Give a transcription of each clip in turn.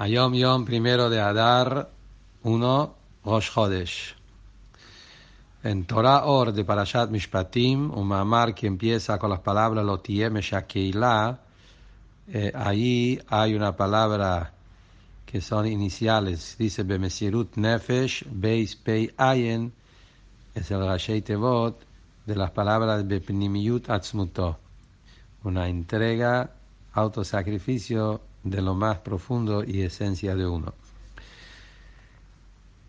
Ayom Yom primero de Adar 1 Rosh Chodesh. En Torah Or de Parashat Mishpatim, un mamar que empieza con las palabras Lotie Meshakeila, eh, ahí hay una palabra que son iniciales, dice Bemesirut Nefesh, Beis Pei Ayen, es el Rashei Tevot de las palabras Bepnimiyut Atzmuto, una entrega, autosacrificio de lo más profundo y esencia de uno.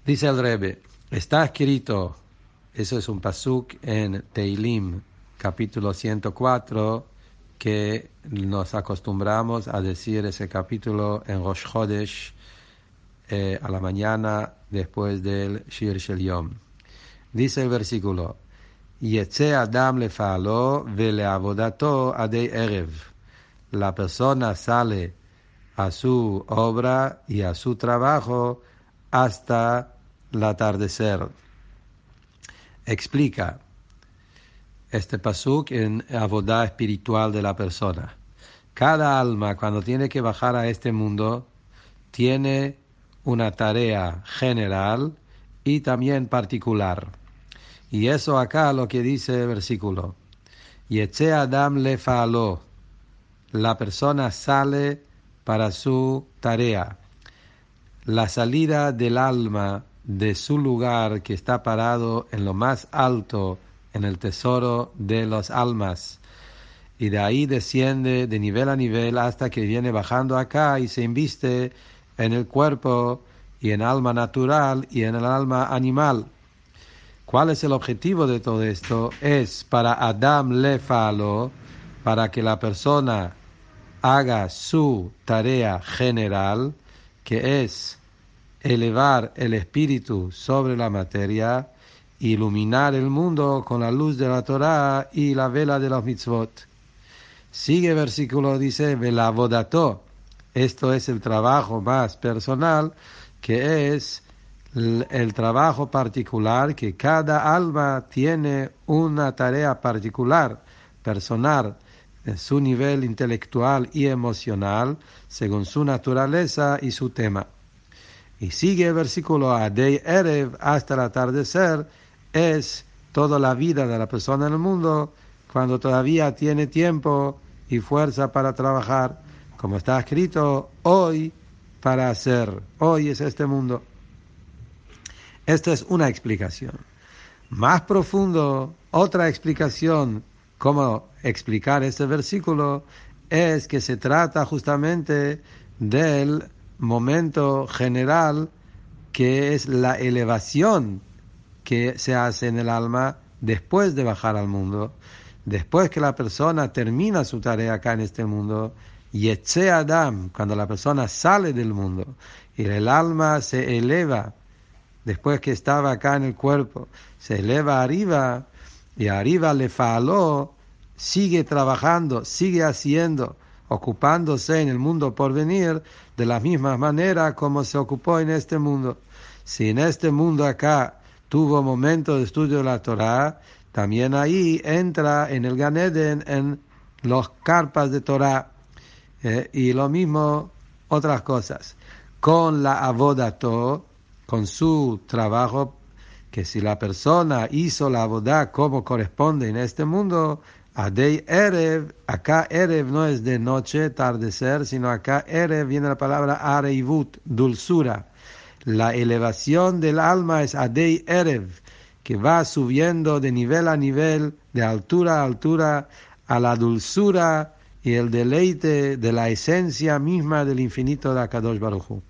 Dice el Rebbe, está escrito, eso es un pasuk en Teilim, capítulo 104, que nos acostumbramos a decir ese capítulo en Rosh Chodesh eh, a la mañana después del Shir Shel. Dice el versículo, Yetze Adam lefalo vele avodato adei erev. La persona sale a su obra y a su trabajo hasta el atardecer. Explica este pasuk en abodá espiritual de la persona. Cada alma cuando tiene que bajar a este mundo tiene una tarea general y también particular. Y eso acá lo que dice el versículo. Yetze Adam le faló. La persona sale para su tarea. La salida del alma de su lugar que está parado en lo más alto, en el tesoro de las almas. Y de ahí desciende de nivel a nivel hasta que viene bajando acá y se inviste en el cuerpo y en alma natural y en el alma animal. ¿Cuál es el objetivo de todo esto? Es para Adam le falo, para que la persona haga su tarea general, que es elevar el espíritu sobre la materia, iluminar el mundo con la luz de la Torah y la vela de los mitzvot. Sigue el versículo, dice, velavodato. Esto es el trabajo más personal, que es el trabajo particular, que cada alma tiene una tarea particular, personal, su nivel intelectual y emocional según su naturaleza y su tema. Y sigue el versículo Adei Erev hasta el atardecer, es toda la vida de la persona en el mundo cuando todavía tiene tiempo y fuerza para trabajar, como está escrito hoy para hacer. Hoy es este mundo. Esta es una explicación. Más profundo, otra explicación cómo explicar este versículo es que se trata justamente del momento general que es la elevación que se hace en el alma después de bajar al mundo, después que la persona termina su tarea acá en este mundo, y Adam, cuando la persona sale del mundo y el alma se eleva, después que estaba acá en el cuerpo, se eleva arriba, y arriba le faló, sigue trabajando, sigue haciendo, ocupándose en el mundo por venir de la misma manera como se ocupó en este mundo. Si en este mundo acá tuvo momento de estudio de la Torah, también ahí entra en el Ganeden en los carpas de Torah eh, y lo mismo otras cosas. Con la abodato, con su trabajo que si la persona hizo la boda como corresponde en este mundo, Adei Erev, acá Erev no es de noche, atardecer, sino acá Erev viene la palabra Areivut, dulzura. La elevación del alma es Adei Erev, que va subiendo de nivel a nivel, de altura a altura, a la dulzura y el deleite de la esencia misma del infinito de Akadosh Baruj